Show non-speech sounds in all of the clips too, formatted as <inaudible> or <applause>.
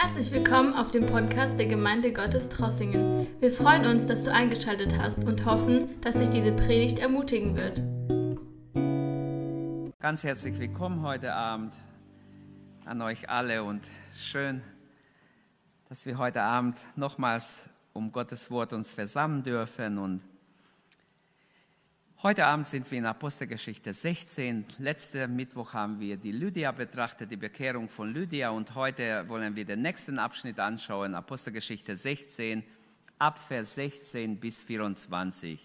Herzlich willkommen auf dem Podcast der Gemeinde Gottes Trossingen. Wir freuen uns, dass du eingeschaltet hast und hoffen, dass dich diese Predigt ermutigen wird. Ganz herzlich willkommen heute Abend an euch alle und schön, dass wir heute Abend nochmals um Gottes Wort uns versammeln dürfen und Heute Abend sind wir in Apostelgeschichte 16. Letzten Mittwoch haben wir die Lydia betrachtet, die Bekehrung von Lydia. Und heute wollen wir den nächsten Abschnitt anschauen, Apostelgeschichte 16, ab Vers 16 bis 24.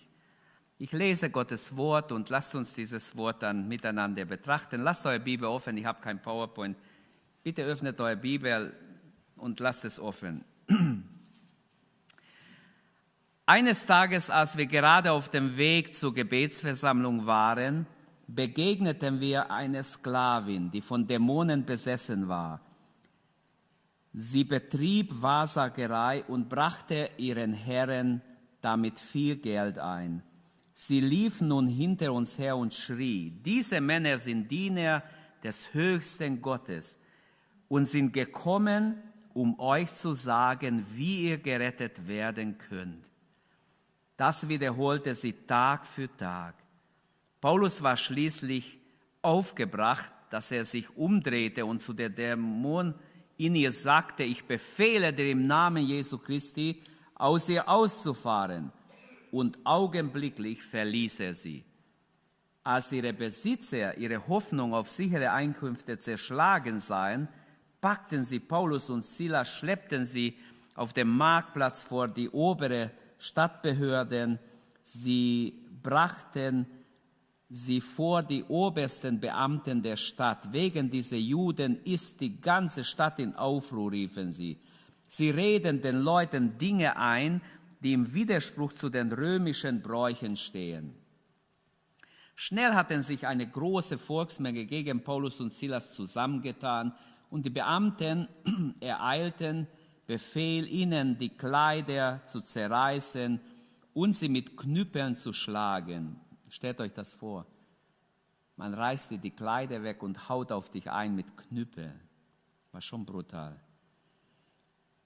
Ich lese Gottes Wort und lasst uns dieses Wort dann miteinander betrachten. Lasst eure Bibel offen, ich habe kein PowerPoint. Bitte öffnet eure Bibel und lasst es offen. <clears throat> Eines Tages, als wir gerade auf dem Weg zur Gebetsversammlung waren, begegneten wir einer Sklavin, die von Dämonen besessen war. Sie betrieb Wahrsagerei und brachte ihren Herren damit viel Geld ein. Sie lief nun hinter uns her und schrie, diese Männer sind Diener des höchsten Gottes und sind gekommen, um euch zu sagen, wie ihr gerettet werden könnt. Das wiederholte sie Tag für Tag. Paulus war schließlich aufgebracht, dass er sich umdrehte und zu der Dämon in ihr sagte, ich befehle dir im Namen Jesu Christi, aus ihr auszufahren. Und augenblicklich verließ er sie. Als ihre Besitzer ihre Hoffnung auf sichere Einkünfte zerschlagen sahen, packten sie Paulus und Silas, schleppten sie auf dem Marktplatz vor die obere Stadtbehörden, sie brachten sie vor die obersten Beamten der Stadt. Wegen dieser Juden ist die ganze Stadt in Aufruhr, riefen sie. Sie reden den Leuten Dinge ein, die im Widerspruch zu den römischen Bräuchen stehen. Schnell hatten sich eine große Volksmenge gegen Paulus und Silas zusammengetan und die Beamten <clears throat> ereilten Befehl ihnen, die Kleider zu zerreißen und sie mit Knüppeln zu schlagen. Stellt euch das vor. Man reißt dir die Kleider weg und haut auf dich ein mit Knüppeln. War schon brutal.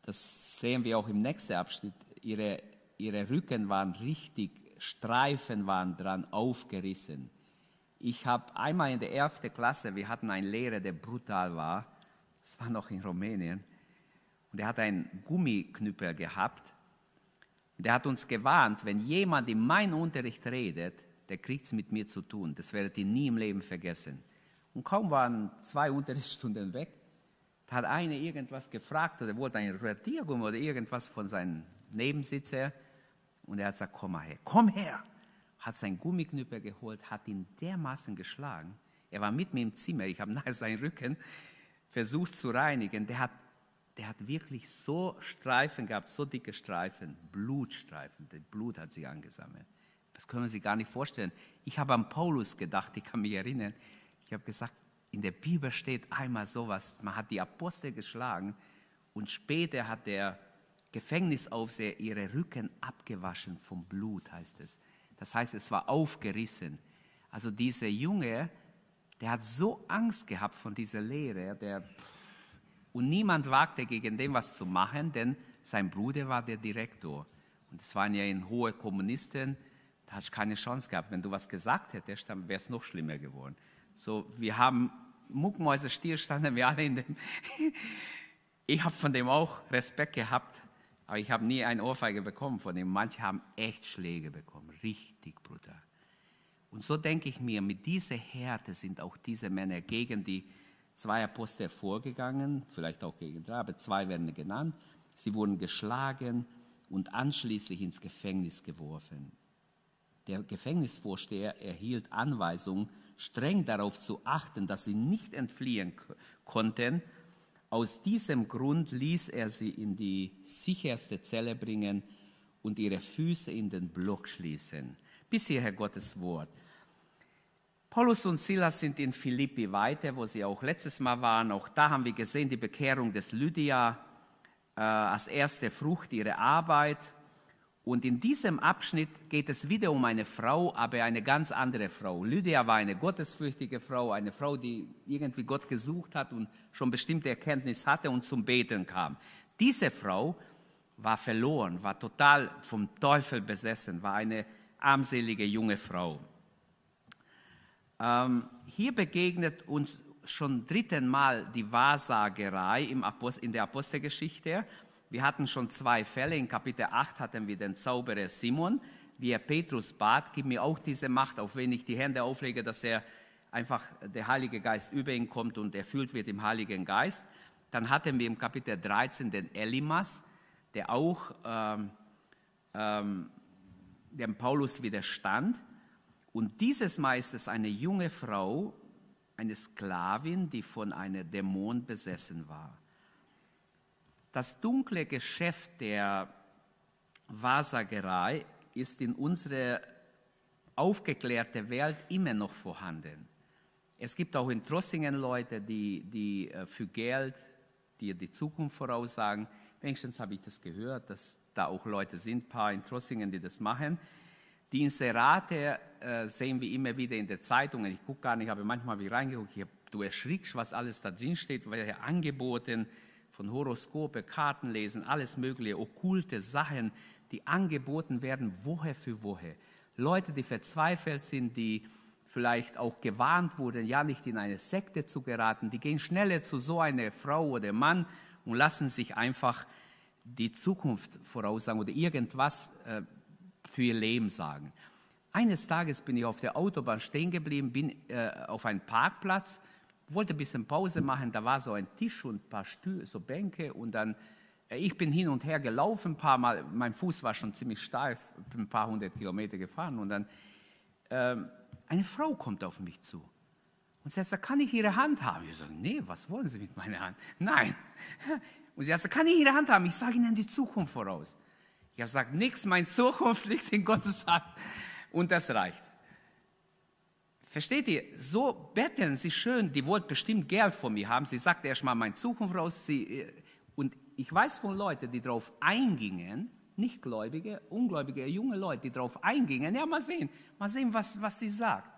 Das sehen wir auch im nächsten Abschnitt. Ihre, ihre Rücken waren richtig, Streifen waren dran aufgerissen. Ich habe einmal in der ersten Klasse, wir hatten einen Lehrer, der brutal war. Das war noch in Rumänien. Und er hat einen Gummiknüppel gehabt. Und er hat uns gewarnt, wenn jemand in meinem Unterricht redet, der kriegt es mit mir zu tun. Das werdet ihr nie im Leben vergessen. Und kaum waren zwei <laughs> Unterrichtsstunden weg, hat einer irgendwas gefragt oder wollte ein Radiergummi oder irgendwas von seinem Nebensitzer. Und er hat gesagt, komm mal her, komm her. Hat seinen Gummiknüppel geholt, hat ihn dermaßen geschlagen. Er war mit mir im Zimmer, ich habe <laughs> nachher seinen Rücken versucht zu reinigen. Der hat der hat wirklich so Streifen gehabt, so dicke Streifen, Blutstreifen. Das Blut hat sich angesammelt. Das können sich gar nicht vorstellen. Ich habe an Paulus gedacht, ich kann mich erinnern. Ich habe gesagt, in der Bibel steht einmal sowas, man hat die Apostel geschlagen und später hat der Gefängnisaufseher ihre Rücken abgewaschen vom Blut, heißt es. Das heißt, es war aufgerissen. Also dieser Junge, der hat so Angst gehabt von dieser Lehre, der und niemand wagte gegen den was zu machen, denn sein Bruder war der Direktor. Und es waren ja hohe Kommunisten, da hast du keine Chance gehabt. Wenn du was gesagt hättest, dann wäre es noch schlimmer geworden. So, wir haben Muckmäuse stillstanden, wir alle in dem. <laughs> ich habe von dem auch Respekt gehabt, aber ich habe nie eine Ohrfeige bekommen von dem. Manche haben echt Schläge bekommen, richtig brutal. Und so denke ich mir, mit dieser Härte sind auch diese Männer gegen die zwei Apostel vorgegangen, vielleicht auch gegen drei, aber zwei werden genannt. Sie wurden geschlagen und anschließend ins Gefängnis geworfen. Der Gefängnisvorsteher erhielt Anweisung, streng darauf zu achten, dass sie nicht entfliehen konnten. Aus diesem Grund ließ er sie in die sicherste Zelle bringen und ihre Füße in den Block schließen. Bis hierher Gottes Wort. Paulus und Silas sind in Philippi weiter, wo sie auch letztes Mal waren. Auch da haben wir gesehen die Bekehrung des Lydia äh, als erste Frucht ihrer Arbeit. Und in diesem Abschnitt geht es wieder um eine Frau, aber eine ganz andere Frau. Lydia war eine gottesfürchtige Frau, eine Frau, die irgendwie Gott gesucht hat und schon bestimmte Erkenntnis hatte und zum Beten kam. Diese Frau war verloren, war total vom Teufel besessen, war eine armselige junge Frau. Ähm, hier begegnet uns schon dritten Mal die Wahrsagerei in der Apostelgeschichte. Wir hatten schon zwei Fälle. In Kapitel 8 hatten wir den Zauberer Simon, wie er Petrus bat, gib mir auch diese Macht, auf wenn ich die Hände auflege, dass er einfach der Heilige Geist über ihn kommt und erfüllt wird im Heiligen Geist. Dann hatten wir im Kapitel 13 den Elimas, der auch ähm, ähm, dem Paulus widerstand. Und dieses Mal ist eine junge Frau, eine Sklavin, die von einem Dämon besessen war. Das dunkle Geschäft der Wahrsagerei ist in unserer aufgeklärten Welt immer noch vorhanden. Es gibt auch in Trossingen Leute, die, die äh, für Geld dir die Zukunft voraussagen. Wenigstens habe ich das gehört, dass da auch Leute sind, ein paar in Trossingen, die das machen. Die Inserate äh, sehen wir immer wieder in den Zeitungen. Ich gucke gar nicht, aber manchmal habe ich reingeguckt. Ich hab, du erschrickst, was alles da drin steht, welche Angeboten von Horoskope, Kartenlesen, alles mögliche, okkulte Sachen, die angeboten werden Woche für Woche. Leute, die verzweifelt sind, die vielleicht auch gewarnt wurden, ja nicht in eine Sekte zu geraten, die gehen schneller zu so einer Frau oder Mann und lassen sich einfach die Zukunft voraussagen oder irgendwas äh, für ihr Leben sagen. Eines Tages bin ich auf der Autobahn stehen geblieben, bin äh, auf einem Parkplatz wollte ein bisschen Pause machen, da war so ein Tisch und ein paar Stühle, so Bänke und dann, äh, ich bin hin und her gelaufen ein paar Mal, mein Fuß war schon ziemlich steif, ein paar hundert Kilometer gefahren und dann, ähm, eine Frau kommt auf mich zu und sie sagt, kann ich Ihre Hand haben? Ich sage, nee, was wollen Sie mit meiner Hand? Nein. <laughs> Und sie sagt, kann ich Ihre Hand haben? Ich sage Ihnen die Zukunft voraus. Ich habe gesagt, nichts, meine Zukunft liegt in Gottes Hand. Und das reicht. Versteht ihr? So betteln sie schön, die wollte bestimmt Geld von mir haben. Sie sagte erst mal meine Zukunft raus. Sie, äh, und ich weiß von Leuten, die darauf eingingen, nicht Gläubige, Ungläubige, junge Leute, die darauf eingingen, ja, mal sehen, mal sehen, was, was sie sagt.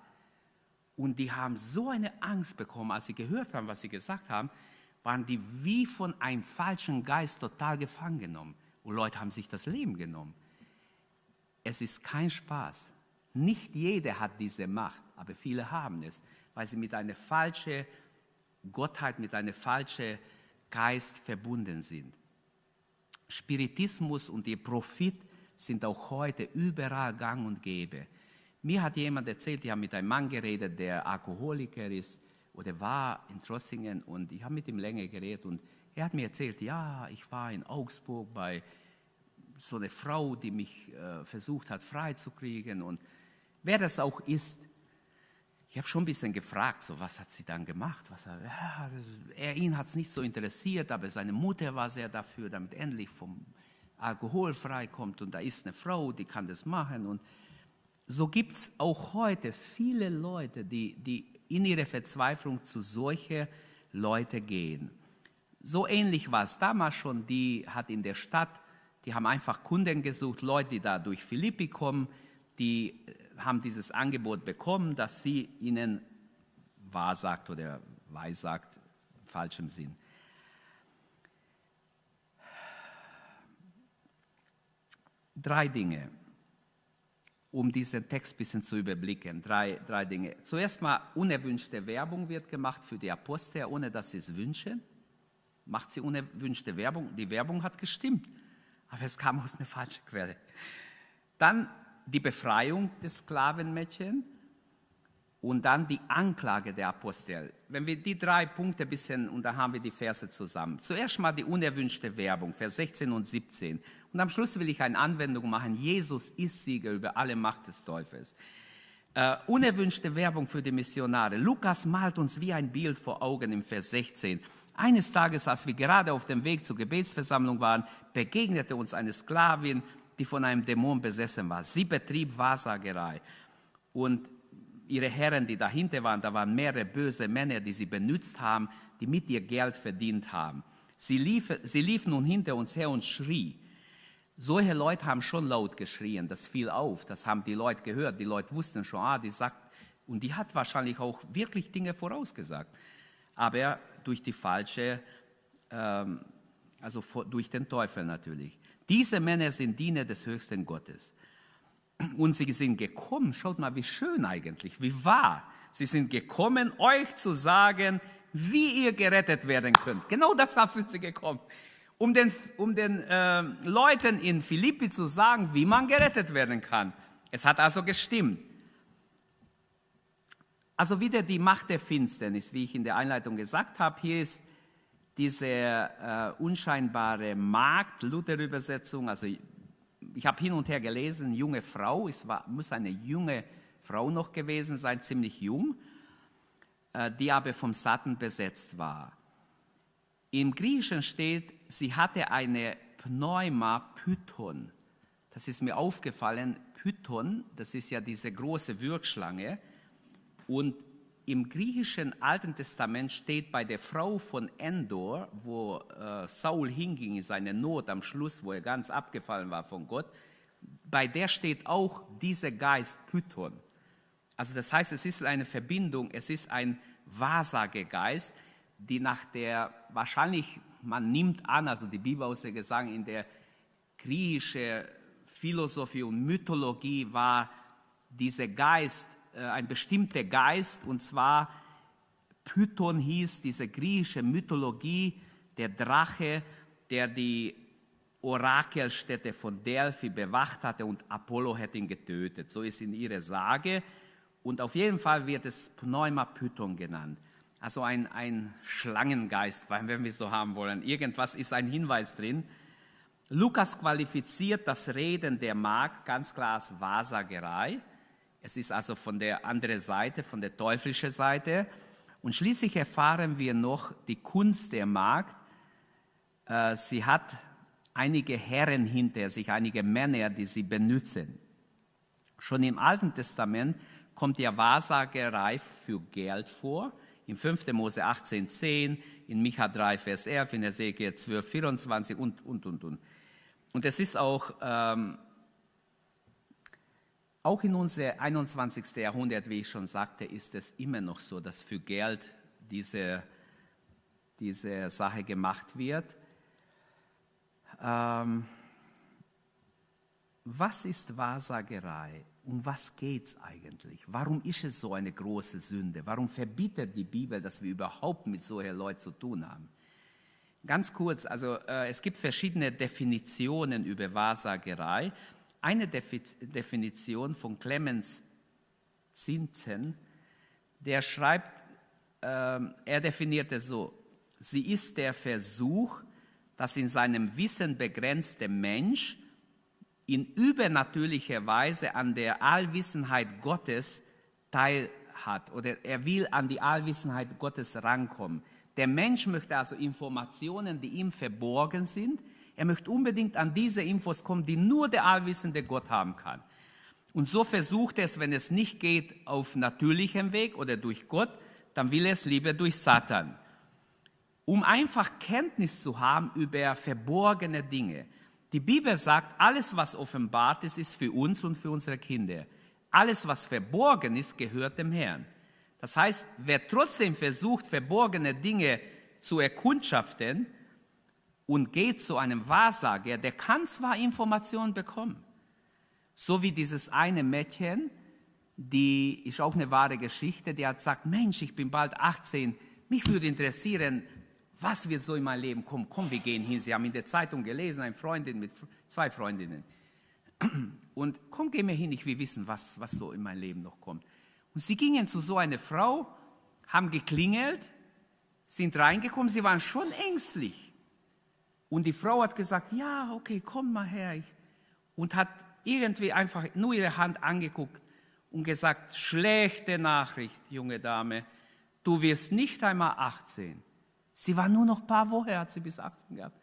Und die haben so eine Angst bekommen, als sie gehört haben, was sie gesagt haben, waren die wie von einem falschen Geist total gefangen genommen. Und Leute haben sich das Leben genommen. Es ist kein Spaß. Nicht jeder hat diese Macht, aber viele haben es, weil sie mit einer falschen Gottheit, mit einem falschen Geist verbunden sind. Spiritismus und ihr Profit sind auch heute überall gang und gäbe. Mir hat jemand erzählt, ich habe mit einem Mann geredet, der Alkoholiker ist oder war in Trossingen und ich habe mit ihm länger geredet und er hat mir erzählt, ja, ich war in Augsburg bei so einer Frau, die mich äh, versucht hat freizukriegen und wer das auch ist. Ich habe schon ein bisschen gefragt, so was hat sie dann gemacht? Was, ja, er, ihn hat es nicht so interessiert, aber seine Mutter war sehr dafür, damit endlich vom Alkohol freikommt und da ist eine Frau, die kann das machen. Und so gibt es auch heute viele Leute, die, die in ihrer Verzweiflung zu solchen Leuten gehen. So ähnlich war es damals schon, die hat in der Stadt, die haben einfach Kunden gesucht, Leute, die da durch Philippi kommen, die haben dieses Angebot bekommen, dass sie ihnen wahrsagt oder weissagt, im falschem Sinn. Drei Dinge, um diesen Text ein bisschen zu überblicken. Drei, drei Dinge. Zuerst mal, unerwünschte Werbung wird gemacht für die Apostel, ohne dass sie es wünschen. Macht sie unerwünschte Werbung. Die Werbung hat gestimmt, aber es kam aus einer falschen Quelle. Dann die Befreiung des Sklavenmädchen und dann die Anklage der Apostel. Wenn wir die drei Punkte ein bisschen, und da haben wir die Verse zusammen. Zuerst mal die unerwünschte Werbung, Vers 16 und 17. Und am Schluss will ich eine Anwendung machen. Jesus ist Sieger über alle Macht des Teufels. Uh, unerwünschte Werbung für die Missionare. Lukas malt uns wie ein Bild vor Augen im Vers 16. Eines Tages, als wir gerade auf dem Weg zur Gebetsversammlung waren, begegnete uns eine Sklavin die von einem Dämon besessen war. Sie betrieb Wahrsagerei. Und ihre Herren, die dahinter waren, da waren mehrere böse Männer, die sie benutzt haben, die mit ihr Geld verdient haben. Sie lief, sie lief nun hinter uns her und schrie, solche Leute haben schon laut geschrien, das fiel auf, das haben die Leute gehört, die Leute wussten schon, ah, die sagt, und die hat wahrscheinlich auch wirklich Dinge vorausgesagt, aber durch die falsche, ähm, also durch den Teufel natürlich. Diese Männer sind Diener des höchsten Gottes. Und sie sind gekommen, schaut mal, wie schön eigentlich, wie wahr. Sie sind gekommen, euch zu sagen, wie ihr gerettet werden könnt. Genau deshalb sind sie gekommen um den, um den äh, Leuten in Philippi zu sagen, wie man gerettet werden kann. Es hat also gestimmt. Also wieder die Macht der Finsternis, wie ich in der Einleitung gesagt habe. Hier ist diese äh, unscheinbare Magd, Luther-Übersetzung. Also ich habe hin und her gelesen, junge Frau, es war, muss eine junge Frau noch gewesen sein, ziemlich jung, äh, die aber vom Satan besetzt war. Im Griechischen steht, sie hatte eine Pneuma Python. Das ist mir aufgefallen. Python, das ist ja diese große Wirkschlange. Und im griechischen Alten Testament steht bei der Frau von Endor, wo äh, Saul hinging in seine Not am Schluss, wo er ganz abgefallen war von Gott, bei der steht auch dieser Geist Python. Also das heißt, es ist eine Verbindung, es ist ein Wahrsagegeist die nach der, wahrscheinlich, man nimmt an, also die Bibelausleger sagen, in der griechischen Philosophie und Mythologie war dieser Geist, ein bestimmter Geist, und zwar Python hieß diese griechische Mythologie, der Drache, der die Orakelstätte von Delphi bewacht hatte und Apollo hätte ihn getötet. So ist in ihrer Sage. Und auf jeden Fall wird es Pneuma Python genannt. Also ein, ein Schlangengeist, wenn wir so haben wollen. Irgendwas ist ein Hinweis drin. Lukas qualifiziert das Reden der Magd ganz klar als Wahrsagerei. Es ist also von der anderen Seite, von der teuflischen Seite. Und schließlich erfahren wir noch die Kunst der Magd. Äh, sie hat einige Herren hinter sich, einige Männer, die sie benutzen. Schon im Alten Testament kommt ja Wahrsagerei für Geld vor in 5. Mose 18, 10, in Micha 3, Vers 11, in Ezekiel 12, 24 und, und, und, und. Und es ist auch, ähm, auch in unser 21. Jahrhundert, wie ich schon sagte, ist es immer noch so, dass für Geld diese, diese Sache gemacht wird. Ähm, was ist Wahrsagerei? um was geht es eigentlich? Warum ist es so eine große Sünde? Warum verbietet die Bibel, dass wir überhaupt mit solchen Leuten zu tun haben? Ganz kurz, also äh, es gibt verschiedene Definitionen über Wahrsagerei. Eine Defi Definition von Clemens Zinten, der schreibt, äh, er definiert es so, sie ist der Versuch, dass in seinem Wissen begrenzte Mensch in übernatürlicher Weise an der Allwissenheit Gottes teilhat oder er will an die Allwissenheit Gottes rankommen. Der Mensch möchte also Informationen, die ihm verborgen sind, er möchte unbedingt an diese Infos kommen, die nur der allwissende Gott haben kann. Und so versucht er es, wenn es nicht geht, auf natürlichem Weg oder durch Gott, dann will er es lieber durch Satan. Um einfach Kenntnis zu haben über verborgene Dinge. Die Bibel sagt, alles, was offenbart ist, ist für uns und für unsere Kinder. Alles, was verborgen ist, gehört dem Herrn. Das heißt, wer trotzdem versucht, verborgene Dinge zu erkundschaften und geht zu einem Wahrsager, der kann zwar Informationen bekommen, so wie dieses eine Mädchen, die ist auch eine wahre Geschichte, die hat gesagt, Mensch, ich bin bald 18, mich würde interessieren, was wird so in mein Leben kommen? Komm, wir gehen hin. Sie haben in der Zeitung gelesen, eine Freundin mit zwei Freundinnen. <clears throat> Und komm, geh mir hin, ich will wissen, was, was so in mein Leben noch kommt. Und sie gingen zu so einer Frau, haben geklingelt, sind reingekommen, sie waren schon ängstlich. Und die Frau hat gesagt, ja, okay, komm mal her. Und hat irgendwie einfach nur ihre Hand angeguckt und gesagt, schlechte Nachricht, junge Dame, du wirst nicht einmal 18. Sie war nur noch ein paar Wochen, hat sie bis 18 gehabt.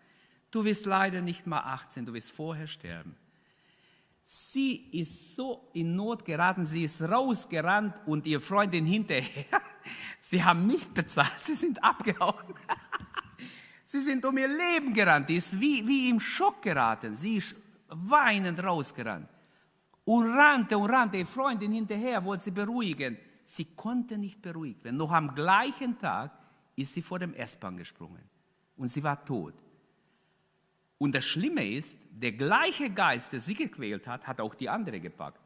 Du wirst leider nicht mal 18, du wirst vorher sterben. Sie ist so in Not geraten, sie ist rausgerannt und ihr Freundin hinterher. <laughs> Sie haben nicht bezahlt, sie sind abgehauen. <laughs> Sie sind um ihr Leben gerannt, die ist wie, wie im Schock geraten. Sie ist weinend rausgerannt und rannte und rannte, die Freundin hinterher, wollte sie beruhigen. Sie konnte nicht beruhigt werden. Noch am gleichen Tag ist sie vor dem S-Bahn gesprungen und sie war tot. Und das Schlimme ist, der gleiche Geist, der sie gequält hat, hat auch die andere gepackt.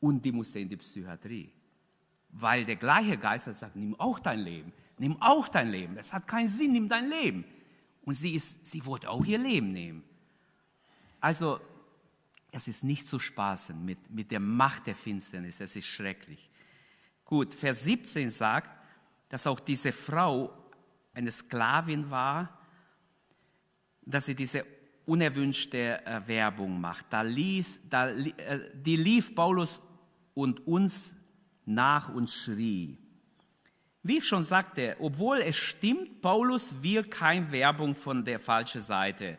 Und die musste in die Psychiatrie. Weil der gleiche Geist hat gesagt, nimm auch dein Leben, nimm auch dein Leben. Das hat keinen Sinn, nimm dein Leben. Und sie, ist, sie wollte auch ihr Leben nehmen. Also es ist nicht zu spaßen mit, mit der Macht der Finsternis. Es ist schrecklich. Gut, Vers 17 sagt, dass auch diese Frau eine Sklavin war, dass sie diese unerwünschte Werbung macht. Da ließ, da, äh, die lief Paulus und uns nach und schrie. Wie ich schon sagte, obwohl es stimmt, Paulus will keine Werbung von der falschen Seite.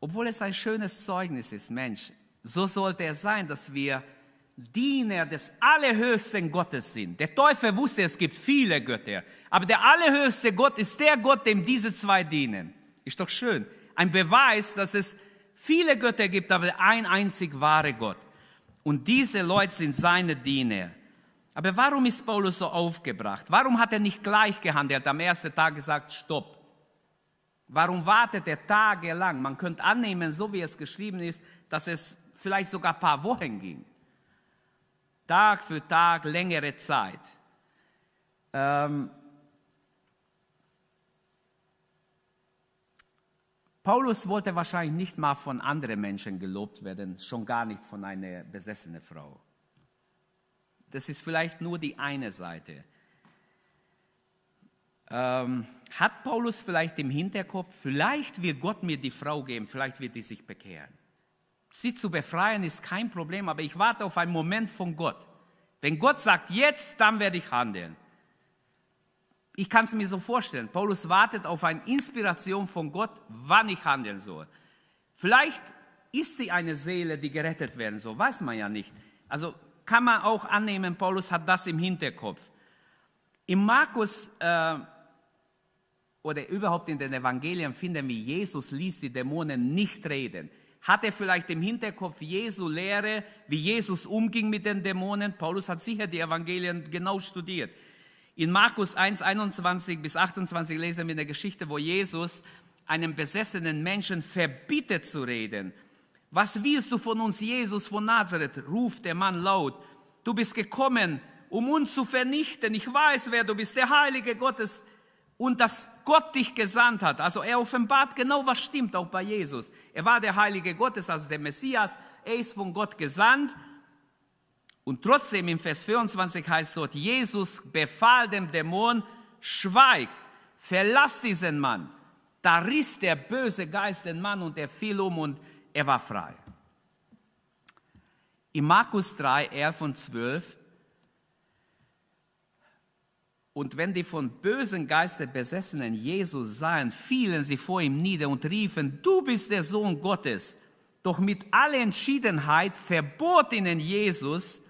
Obwohl es ein schönes Zeugnis ist, Mensch, so sollte es sein, dass wir Diener des allerhöchsten Gottes sind. Der Teufel wusste, es gibt viele Götter, aber der allerhöchste Gott ist der Gott, dem diese zwei dienen. Ist doch schön. Ein Beweis, dass es viele Götter gibt, aber ein einzig wahre Gott. Und diese Leute sind seine Diener. Aber warum ist Paulus so aufgebracht? Warum hat er nicht gleich gehandelt, am ersten Tag gesagt, stopp? Warum wartet er tagelang? Man könnte annehmen, so wie es geschrieben ist, dass es vielleicht sogar ein paar Wochen ging. Tag für Tag, längere Zeit. Ähm, Paulus wollte wahrscheinlich nicht mal von anderen Menschen gelobt werden, schon gar nicht von einer besessenen Frau. Das ist vielleicht nur die eine Seite. Ähm, hat Paulus vielleicht im Hinterkopf, vielleicht wird Gott mir die Frau geben, vielleicht wird die sich bekehren. Sie zu befreien ist kein Problem, aber ich warte auf einen Moment von Gott. Wenn Gott sagt, jetzt, dann werde ich handeln. Ich kann es mir so vorstellen. Paulus wartet auf eine Inspiration von Gott, wann ich handeln soll. Vielleicht ist sie eine Seele, die gerettet werden soll, weiß man ja nicht. Also kann man auch annehmen, Paulus hat das im Hinterkopf. Im Markus äh, oder überhaupt in den Evangelien finden wir, Jesus ließ die Dämonen nicht reden. Hat er vielleicht im Hinterkopf Jesu Lehre, wie Jesus umging mit den Dämonen? Paulus hat sicher die Evangelien genau studiert. In Markus 1, 21 bis 28 lesen wir eine Geschichte, wo Jesus einem besessenen Menschen verbietet zu reden. Was willst du von uns, Jesus von Nazareth? ruft der Mann laut. Du bist gekommen, um uns zu vernichten. Ich weiß, wer du bist, der Heilige Gottes und dass Gott dich gesandt hat. Also er offenbart genau, was stimmt auch bei Jesus. Er war der Heilige Gottes, also der Messias. Er ist von Gott gesandt. Und trotzdem im Vers 24 heißt dort, Jesus befahl dem Dämon, schweig, verlass diesen Mann. Da riss der böse Geist den Mann und er fiel um und er war frei. In Markus 3, 11 und 12 und wenn die von bösen Geistern besessenen Jesus sahen, fielen sie vor ihm nieder und riefen, du bist der Sohn Gottes. Doch mit aller Entschiedenheit verbot ihnen Jesus,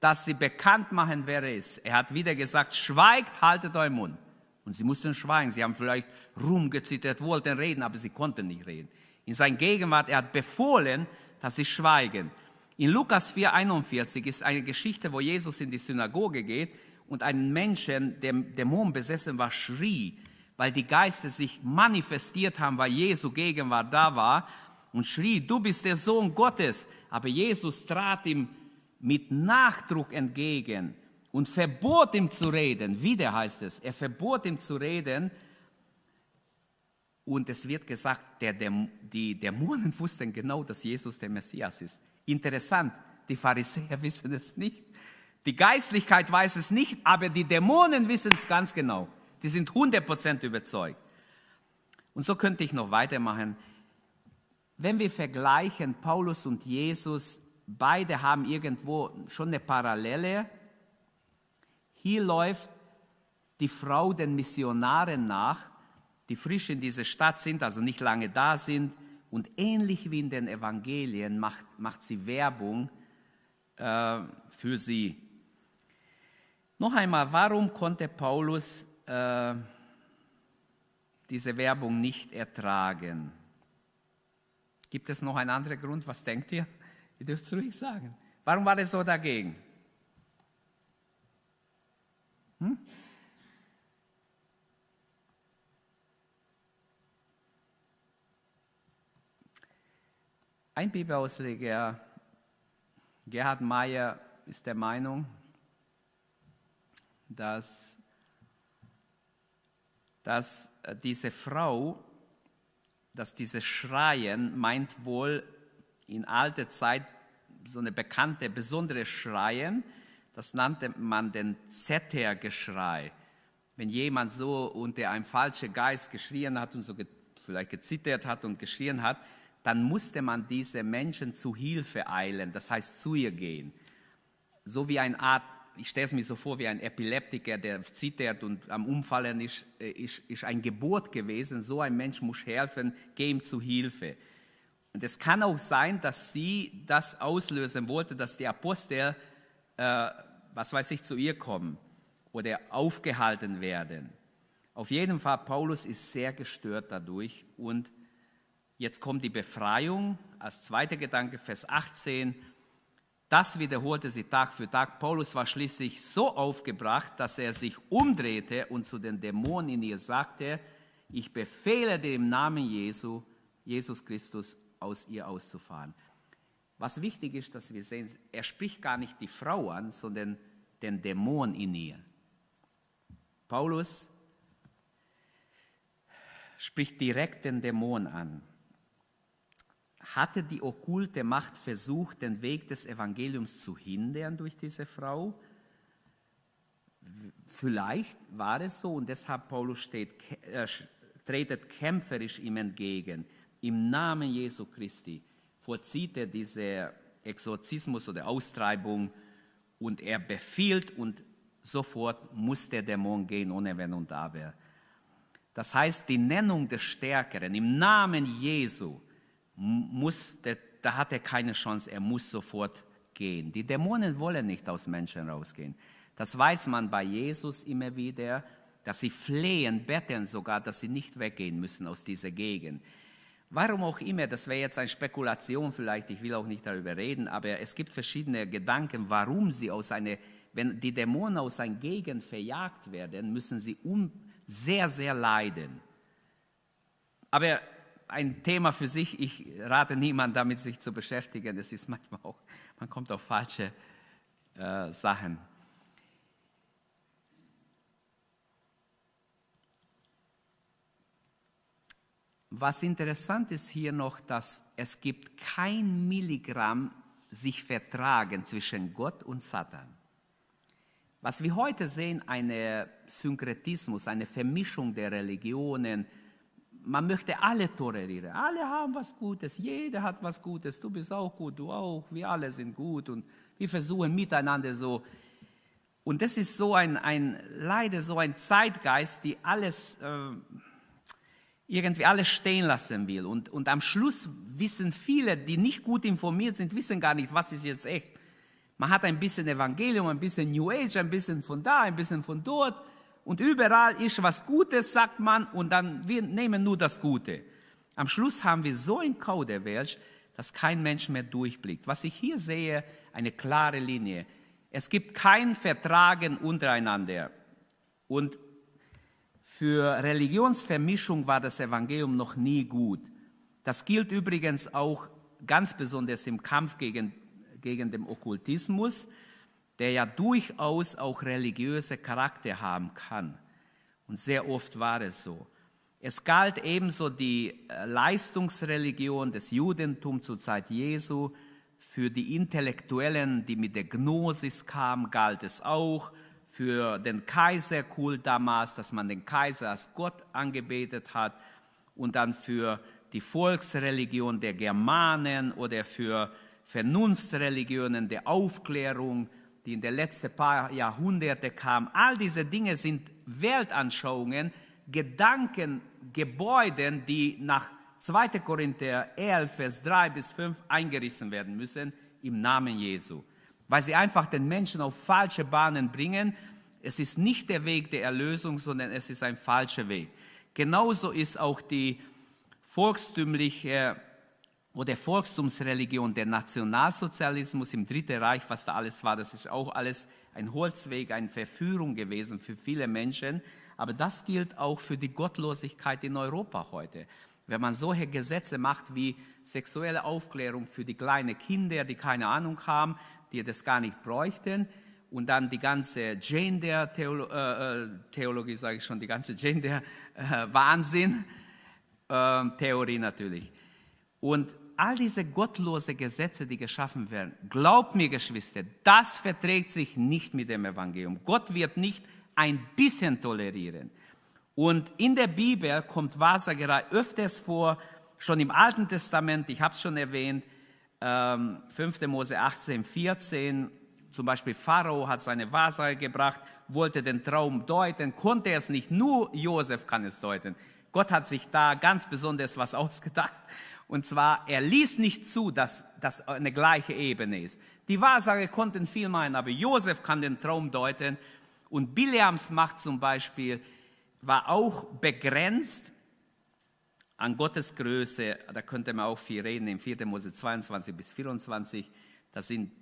dass sie bekannt machen, wer er ist. Er hat wieder gesagt, schweigt, haltet euren Mund. Und sie mussten schweigen. Sie haben vielleicht rumgezittert, wollten reden, aber sie konnten nicht reden. In seiner Gegenwart, er hat befohlen, dass sie schweigen. In Lukas 4,41 ist eine Geschichte, wo Jesus in die Synagoge geht und einen Menschen, der Dämon besessen war, schrie, weil die Geister sich manifestiert haben, weil Jesu Gegenwart da war und schrie, du bist der Sohn Gottes. Aber Jesus trat ihm mit Nachdruck entgegen und verbot ihm zu reden. Wieder heißt es, er verbot ihm zu reden. Und es wird gesagt, der, die Dämonen wussten genau, dass Jesus der Messias ist. Interessant, die Pharisäer <laughs> wissen es nicht. Die Geistlichkeit weiß es nicht, aber die Dämonen wissen es ganz genau. Die sind 100% überzeugt. Und so könnte ich noch weitermachen. Wenn wir vergleichen Paulus und Jesus, beide haben irgendwo schon eine Parallele. Hier läuft die Frau den Missionaren nach, die frisch in dieser Stadt sind, also nicht lange da sind. Und ähnlich wie in den Evangelien macht, macht sie Werbung äh, für sie. Noch einmal, warum konnte Paulus äh, diese Werbung nicht ertragen? Gibt es noch einen anderen Grund? Was denkt ihr? Ihr dürft es ruhig sagen. Warum war er so dagegen? Hm? Ein Bibelausleger, Gerhard Meyer, ist der Meinung, dass, dass diese Frau, dass dieses Schreien meint wohl in alter Zeit so eine bekannte, besondere Schreien, das nannte man den Zettergeschrei. Wenn jemand so unter einem falschen Geist geschrien hat und so ge vielleicht gezittert hat und geschrien hat, dann musste man diese Menschen zu Hilfe eilen, das heißt zu ihr gehen. So wie eine Art, ich stelle es mir so vor, wie ein Epileptiker, der zittert und am Umfallen ist, äh, ist, ist ein Geburt gewesen. So ein Mensch muss helfen, geh ihm zu Hilfe. Und es kann auch sein, dass sie das auslösen wollte, dass die Apostel, äh, was weiß ich, zu ihr kommen oder aufgehalten werden. Auf jeden Fall, Paulus ist sehr gestört dadurch. Und jetzt kommt die Befreiung als zweiter Gedanke, Vers 18. Das wiederholte sie Tag für Tag. Paulus war schließlich so aufgebracht, dass er sich umdrehte und zu den Dämonen in ihr sagte, ich befehle dir im Namen Jesu, Jesus Christus, aus ihr auszufahren. Was wichtig ist, dass wir sehen, er spricht gar nicht die Frau an, sondern den Dämon in ihr. Paulus spricht direkt den Dämon an. Hatte die okkulte Macht versucht, den Weg des Evangeliums zu hindern durch diese Frau? Vielleicht war es so und deshalb Paulus steht, äh, tretet kämpferisch ihm entgegen im Namen Jesu Christi vollzieht er diese Exorzismus oder Austreibung und er befiehlt und sofort muss der Dämon gehen, ohne Wenn und Aber. Das heißt, die Nennung des Stärkeren im Namen Jesu muss, da hat er keine Chance, er muss sofort gehen. Die Dämonen wollen nicht aus Menschen rausgehen. Das weiß man bei Jesus immer wieder, dass sie flehen, betteln sogar, dass sie nicht weggehen müssen aus dieser Gegend. Warum auch immer, das wäre jetzt eine Spekulation vielleicht, ich will auch nicht darüber reden, aber es gibt verschiedene Gedanken, warum sie aus einer, wenn die Dämonen aus einer Gegend verjagt werden, müssen sie um, sehr, sehr leiden. Aber ein Thema für sich, ich rate niemand damit, sich zu beschäftigen, das ist manchmal auch, man kommt auf falsche äh, Sachen. Was interessant ist hier noch, dass es gibt kein Milligramm sich vertragen zwischen Gott und Satan. Was wir heute sehen, ein Synkretismus, eine Vermischung der Religionen. Man möchte alle tolerieren. Alle haben was Gutes, jeder hat was Gutes. Du bist auch gut, du auch. Wir alle sind gut und wir versuchen miteinander so. Und das ist so ein, ein leider so ein Zeitgeist, die alles äh, irgendwie alles stehen lassen will. Und, und am Schluss wissen viele, die nicht gut informiert sind, wissen gar nicht, was ist jetzt echt. Man hat ein bisschen Evangelium, ein bisschen New Age, ein bisschen von da, ein bisschen von dort. Und überall ist was Gutes, sagt man, und dann wir nehmen nur das Gute. Am Schluss haben wir so ein Kauderwelsch, dass kein Mensch mehr durchblickt. Was ich hier sehe, eine klare Linie. Es gibt kein Vertragen untereinander. Und für Religionsvermischung war das Evangelium noch nie gut. Das gilt übrigens auch ganz besonders im Kampf gegen, gegen den Okkultismus, der ja durchaus auch religiöse Charakter haben kann. Und sehr oft war es so. Es galt ebenso die äh, Leistungsreligion des Judentums zur Zeit Jesu. Für die Intellektuellen, die mit der Gnosis kamen, galt es auch für den Kaiserkult damals, dass man den Kaiser als Gott angebetet hat und dann für die Volksreligion der Germanen oder für Vernunftsreligionen der Aufklärung, die in den letzten paar Jahrhunderten kamen. All diese Dinge sind Weltanschauungen, Gedanken, Gebäuden, die nach 2. Korinther 11, Vers 3 bis 5 eingerissen werden müssen im Namen Jesu weil sie einfach den Menschen auf falsche Bahnen bringen. Es ist nicht der Weg der Erlösung, sondern es ist ein falscher Weg. Genauso ist auch die volkstümliche oder Volkstumsreligion, der Nationalsozialismus im Dritten Reich, was da alles war, das ist auch alles ein Holzweg, eine Verführung gewesen für viele Menschen. Aber das gilt auch für die Gottlosigkeit in Europa heute. Wenn man solche Gesetze macht wie sexuelle Aufklärung für die kleinen Kinder, die keine Ahnung haben, die das gar nicht bräuchten, und dann die ganze Gender-Theologie, äh, äh sage ich schon, die ganze Gender-Wahnsinn-Theorie äh, natürlich. Und all diese gottlose Gesetze, die geschaffen werden, glaubt mir, Geschwister, das verträgt sich nicht mit dem Evangelium. Gott wird nicht ein bisschen tolerieren. Und in der Bibel kommt Wahrsagerei öfters vor, schon im Alten Testament, ich habe es schon erwähnt, 5. Ähm, Mose 18, 14, zum Beispiel Pharao hat seine Wahrsage gebracht, wollte den Traum deuten, konnte es nicht, nur Josef kann es deuten. Gott hat sich da ganz besonders was <laughs> ausgedacht. Und zwar, er ließ nicht zu, dass das eine gleiche Ebene ist. Die Wahrsage konnten viel meinen, aber Josef kann den Traum deuten. Und Bileams Macht zum Beispiel war auch begrenzt an Gottes Größe. Da könnte man auch viel reden, im 4. Mose 22 bis 24. Das sind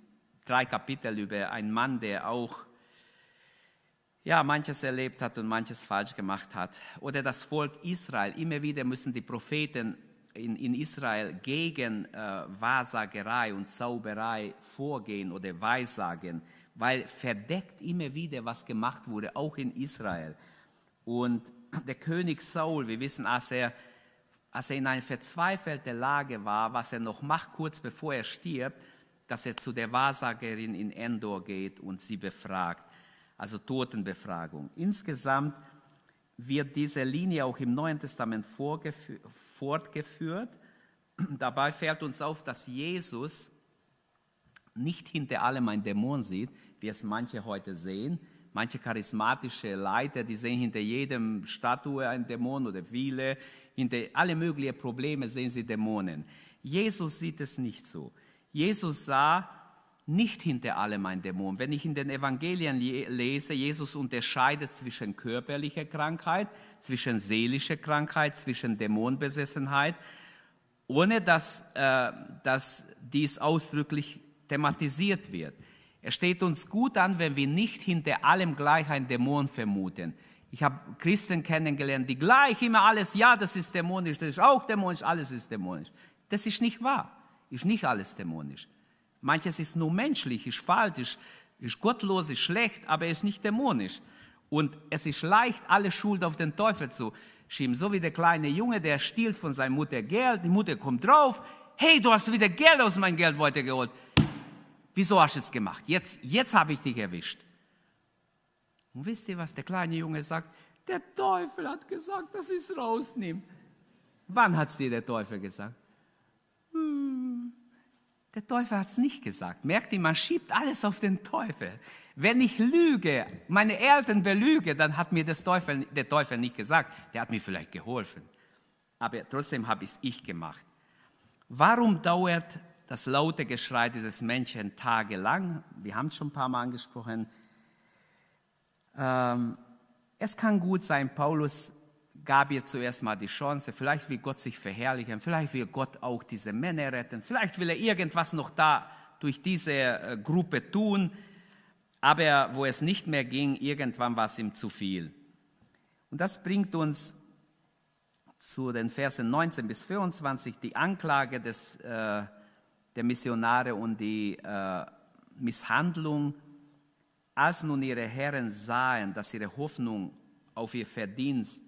drei Kapitel über einen Mann, der auch ja, manches erlebt hat und manches falsch gemacht hat. Oder das Volk Israel. Immer wieder müssen die Propheten in, in Israel gegen äh, Wahrsagerei und Zauberei vorgehen oder weissagen, weil verdeckt immer wieder, was gemacht wurde, auch in Israel. Und <clears throat> der König Saul, wir wissen, als er, als er in einer verzweifelten Lage war, was er noch macht, kurz bevor er stirbt, dass er zu der Wahrsagerin in Endor geht und sie befragt, also Totenbefragung. Insgesamt wird diese Linie auch im Neuen Testament fortgeführt. <clears throat> Dabei fällt uns auf, dass Jesus nicht hinter allem ein Dämon sieht, wie es manche heute sehen. Manche charismatische Leiter, die sehen hinter jedem Statue ein Dämon oder viele, hinter alle möglichen Probleme sehen sie Dämonen. Jesus sieht es nicht so. Jesus sah nicht hinter allem ein Dämon. Wenn ich in den Evangelien lese, Jesus unterscheidet zwischen körperlicher Krankheit, zwischen seelischer Krankheit, zwischen Dämonbesessenheit, ohne dass, äh, dass dies ausdrücklich thematisiert wird. Es steht uns gut an, wenn wir nicht hinter allem gleich ein Dämon vermuten. Ich habe Christen kennengelernt, die gleich immer alles, ja, das ist dämonisch, das ist auch dämonisch, alles ist dämonisch. Das ist nicht wahr. Ist nicht alles dämonisch. Manches ist nur menschlich, ist falsch, ist, ist gottlos, ist schlecht, aber ist nicht dämonisch. Und es ist leicht, alle Schuld auf den Teufel zu schieben. So wie der kleine Junge, der stiehlt von seiner Mutter Geld. Die Mutter kommt drauf. Hey, du hast wieder Geld aus meinem Geldbeutel geholt. Wieso hast du es gemacht? Jetzt, jetzt habe ich dich erwischt. Und wisst ihr, was der kleine Junge sagt? Der Teufel hat gesagt, dass ich es rausnehme. Wann hat es dir der Teufel gesagt? Der Teufel hat es nicht gesagt. Merkt ihr, man schiebt alles auf den Teufel. Wenn ich lüge, meine Eltern belüge, dann hat mir das Teufel, der Teufel nicht gesagt. Der hat mir vielleicht geholfen. Aber trotzdem habe ich es ich gemacht. Warum dauert das laute Geschrei dieses Menschen tagelang? Wir haben es schon ein paar Mal angesprochen. Ähm, es kann gut sein, Paulus gab ihr zuerst mal die Chance, vielleicht will Gott sich verherrlichen, vielleicht will Gott auch diese Männer retten, vielleicht will er irgendwas noch da durch diese äh, Gruppe tun, aber wo es nicht mehr ging, irgendwann war es ihm zu viel. Und das bringt uns zu den Versen 19 bis 24, die Anklage des, äh, der Missionare und die äh, Misshandlung, als nun ihre Herren sahen, dass ihre Hoffnung auf ihr Verdienst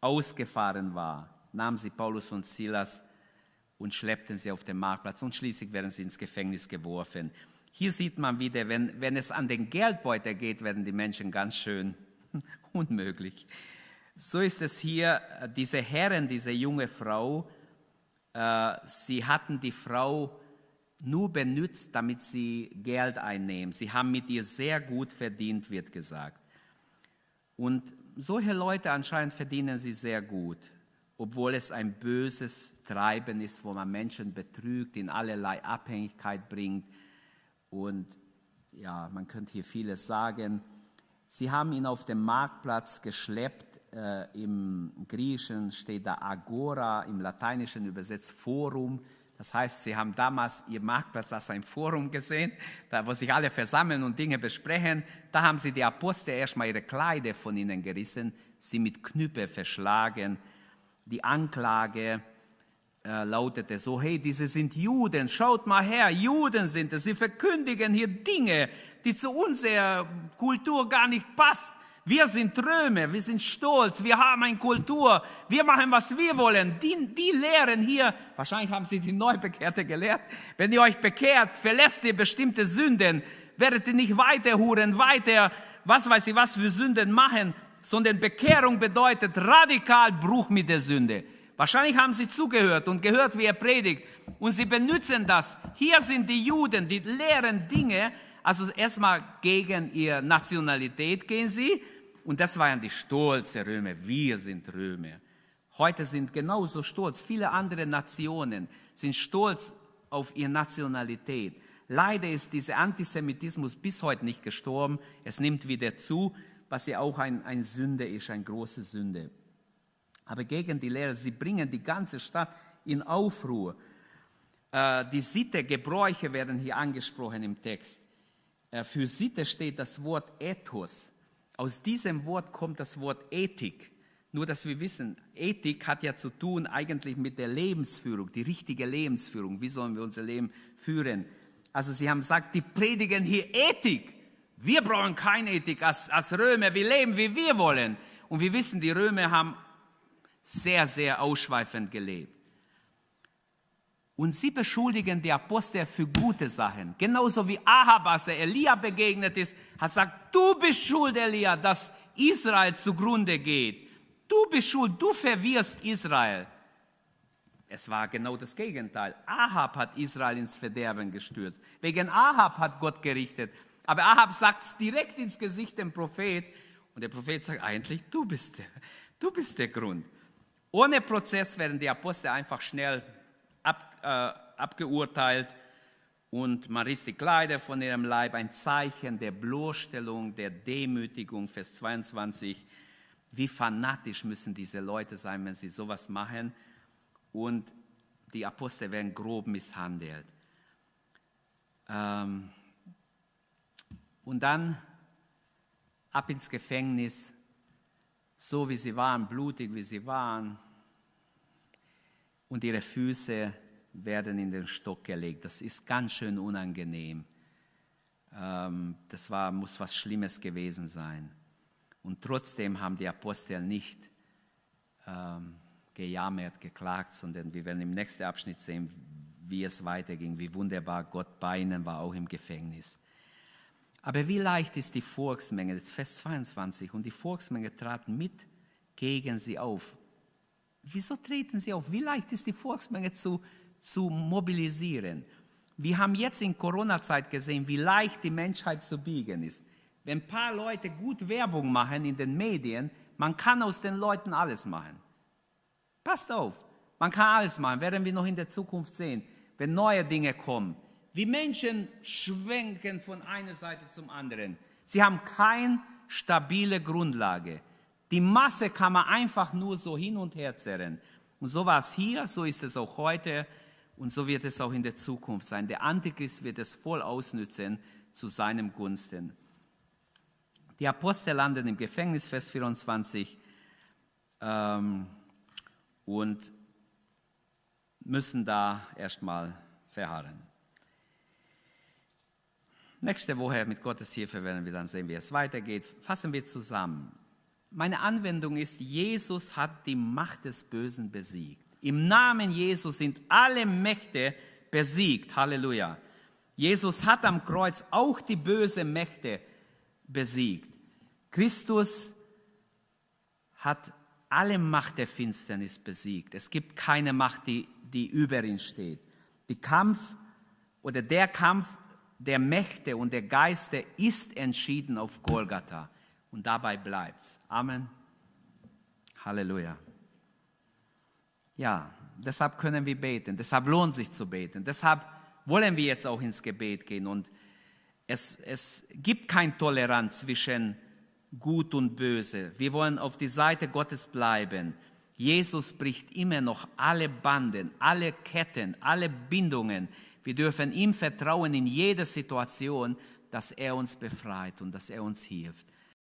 ausgefahren war, nahmen sie Paulus und Silas und schleppten sie auf den Marktplatz und schließlich werden sie ins Gefängnis geworfen. Hier sieht man wieder, wenn, wenn es an den Geldbeutel geht, werden die Menschen ganz schön <laughs> unmöglich. So ist es hier, diese Herren, diese junge Frau, äh, sie hatten die Frau nur benutzt, damit sie Geld einnehmen. Sie haben mit ihr sehr gut verdient, wird gesagt. Und solche Leute anscheinend verdienen sie sehr gut, obwohl es ein böses Treiben ist, wo man Menschen betrügt, in allerlei Abhängigkeit bringt. Und ja, man könnte hier vieles sagen. Sie haben ihn auf dem Marktplatz geschleppt. äh, im Griechischen steht da Agora, im Lateinischen übersetzt Forum. Das heißt, sie haben damals ihr Marktplatz als ein Forum gesehen, da wo sich alle versammeln und Dinge besprechen. Da haben sie die Apostel erstmal ihre Kleider von ihnen gerissen, sie mit Knüppel verschlagen. Die Anklage äh, lautete so, hey, diese sind Juden, schaut mal her, Juden sind es, sie verkündigen hier Dinge, die zu unserer Kultur gar nicht passen. Wir sind Römer, wir sind stolz, wir haben eine Kultur, wir machen, was wir wollen. Die, die lehren hier, wahrscheinlich haben sie die Neubekehrte gelehrt, wenn ihr euch bekehrt, verlässt ihr bestimmte Sünden, werdet ihr nicht weiter huren, weiter, was weiß ich, was für Sünden machen, sondern Bekehrung bedeutet radikal Bruch mit der Sünde. Wahrscheinlich haben sie zugehört und gehört, wie er predigt. Und sie benutzen das. Hier sind die Juden, die lehren Dinge. Also erstmal gegen ihre Nationalität gehen sie und das waren die stolze Römer. Wir sind Römer. Heute sind genauso stolz. Viele andere Nationen sind stolz auf ihre Nationalität. Leider ist dieser Antisemitismus bis heute nicht gestorben. Es nimmt wieder zu, was ja auch ein, ein Sünde ist, eine große Sünde. Aber gegen die Lehrer, sie bringen die ganze Stadt in Aufruhr. Äh, die Sitte, Gebräuche werden hier angesprochen im Text. Äh, für Sitte steht das Wort Ethos. Aus diesem Wort kommt das Wort Ethik. Nur, dass wir wissen, Ethik hat ja zu tun eigentlich mit der Lebensführung, die richtige Lebensführung. Wie sollen wir unser Leben führen? Also sie haben gesagt, die predigen hier Ethik. Wir brauchen keine Ethik als, als Römer. Wir leben, wie wir wollen. Und wir wissen, die Römer haben sehr, sehr ausschweifend gelebt. Und sie beschuldigen die Apostel für gute Sachen. Genauso wie Ahab, als er Elia begegnet ist, hat gesagt, du bist schuld, Elia, dass Israel zugrunde geht. Du bist schuld, du verwirrst Israel. Es war genau das Gegenteil. Ahab hat Israel ins Verderben gestürzt. Wegen Ahab hat Gott gerichtet. Aber Ahab sagt es direkt ins Gesicht dem Prophet. Und der Prophet sagt, eigentlich, du bist der, du bist der Grund. Ohne Prozess werden die Apostel einfach schnell ab, äh, abgeurteilt und man riss die Kleider von ihrem Leib, ein Zeichen der Bloßstellung, der Demütigung, Vers 22. Wie fanatisch müssen diese Leute sein, wenn sie sowas machen? Und die Apostel werden grob misshandelt. Ähm, und dann ab ins Gefängnis, so wie sie waren, blutig wie sie waren, und ihre Füße werden in den Stock gelegt. Das ist ganz schön unangenehm. Ähm, das war, muss was Schlimmes gewesen sein. Und trotzdem haben die Apostel nicht ähm, gejammert, geklagt, sondern wir werden im nächsten Abschnitt sehen, wie es weiterging, wie wunderbar Gott bei ihnen war, auch im Gefängnis. Aber wie leicht ist die Volksmenge, jetzt Vers 22, und die Volksmenge traten mit gegen sie auf. Wieso treten sie auf? Wie leicht ist die Volksmenge zu, zu mobilisieren? Wir haben jetzt in Corona-Zeit gesehen, wie leicht die Menschheit zu biegen ist. Wenn ein paar Leute gut Werbung machen in den Medien, man kann aus den Leuten alles machen. Passt auf, man kann alles machen, werden wir noch in der Zukunft sehen, wenn neue Dinge kommen. Wie Menschen schwenken von einer Seite zum anderen. Sie haben keine stabile Grundlage. Die Masse kann man einfach nur so hin und her zerren. Und so war es hier, so ist es auch heute und so wird es auch in der Zukunft sein. Der Antichrist wird es voll ausnützen zu seinem Gunsten. Die Apostel landen im Gefängnis, Vers 24, ähm, und müssen da erstmal verharren. Nächste Woche mit Gottes Hilfe werden wir dann sehen, wie es weitergeht. Fassen wir zusammen. Meine Anwendung ist, Jesus hat die Macht des Bösen besiegt. Im Namen Jesus sind alle Mächte besiegt. Halleluja. Jesus hat am Kreuz auch die bösen Mächte besiegt. Christus hat alle Macht der Finsternis besiegt. Es gibt keine Macht, die, die über ihn steht. Die Kampf oder der Kampf der Mächte und der Geister ist entschieden auf Golgatha. Und dabei bleibt's. Amen. Halleluja. Ja, deshalb können wir beten. Deshalb lohnt sich zu beten. Deshalb wollen wir jetzt auch ins Gebet gehen. Und es, es gibt keine Toleranz zwischen Gut und Böse. Wir wollen auf die Seite Gottes bleiben. Jesus bricht immer noch alle Banden, alle Ketten, alle Bindungen. Wir dürfen ihm vertrauen in jeder Situation, dass er uns befreit und dass er uns hilft.